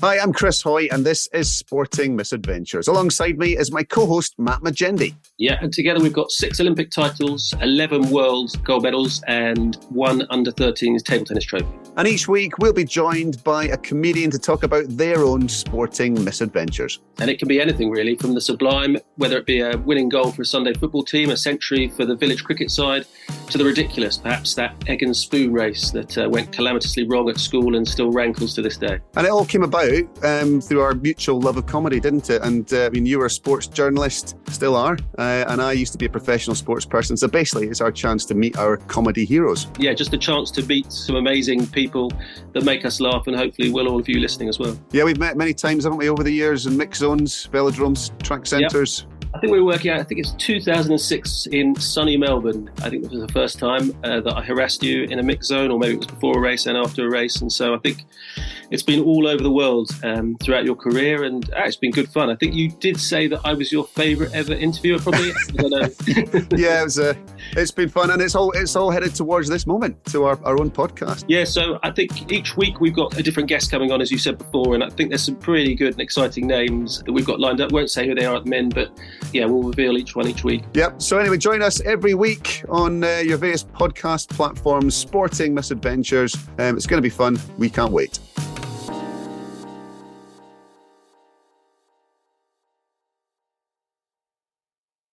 Hi, I'm Chris Hoy, and this is Sporting Misadventures. Alongside me is my co host, Matt Majendie. Yeah, and together we've got six Olympic titles, 11 world gold medals, and one under 13s table tennis trophy. And each week we'll be joined by a comedian to talk about their own sporting misadventures. And it can be anything really, from the sublime, whether it be a winning goal for a Sunday football team, a century for the village cricket side, to the ridiculous, perhaps that egg and spoon race that uh, went calamitously wrong at school and still rankles to this day. And it all came about um, through our mutual love of comedy, didn't it? And uh, I mean, you were a sports journalist, still are, uh, and I used to be a professional sports person. So basically, it's our chance to meet our comedy heroes. Yeah, just a chance to meet some amazing people that make us laugh, and hopefully, will all of you listening as well. Yeah, we've met many times, haven't we, over the years in mix zones, velodromes, track centres. Yep. I think we were working out, I think it's 2006 in sunny Melbourne. I think this was the first time uh, that I harassed you in a mix zone, or maybe it was before a race and after a race. And so I think it's been all over the world um, throughout your career, and uh, it's been good fun. I think you did say that I was your favourite ever interviewer, probably. yeah, it was. Uh, it's been fun, and it's all it's all headed towards this moment to our, our own podcast. Yeah, so I think each week we've got a different guest coming on, as you said before, and I think there's some pretty good and exciting names that we've got lined up. Won't say who they are at the men, but yeah, we'll reveal each one each week. Yep. So anyway, join us every week on uh, your various podcast platforms, Sporting Misadventures. Um, it's going to be fun. We can't wait.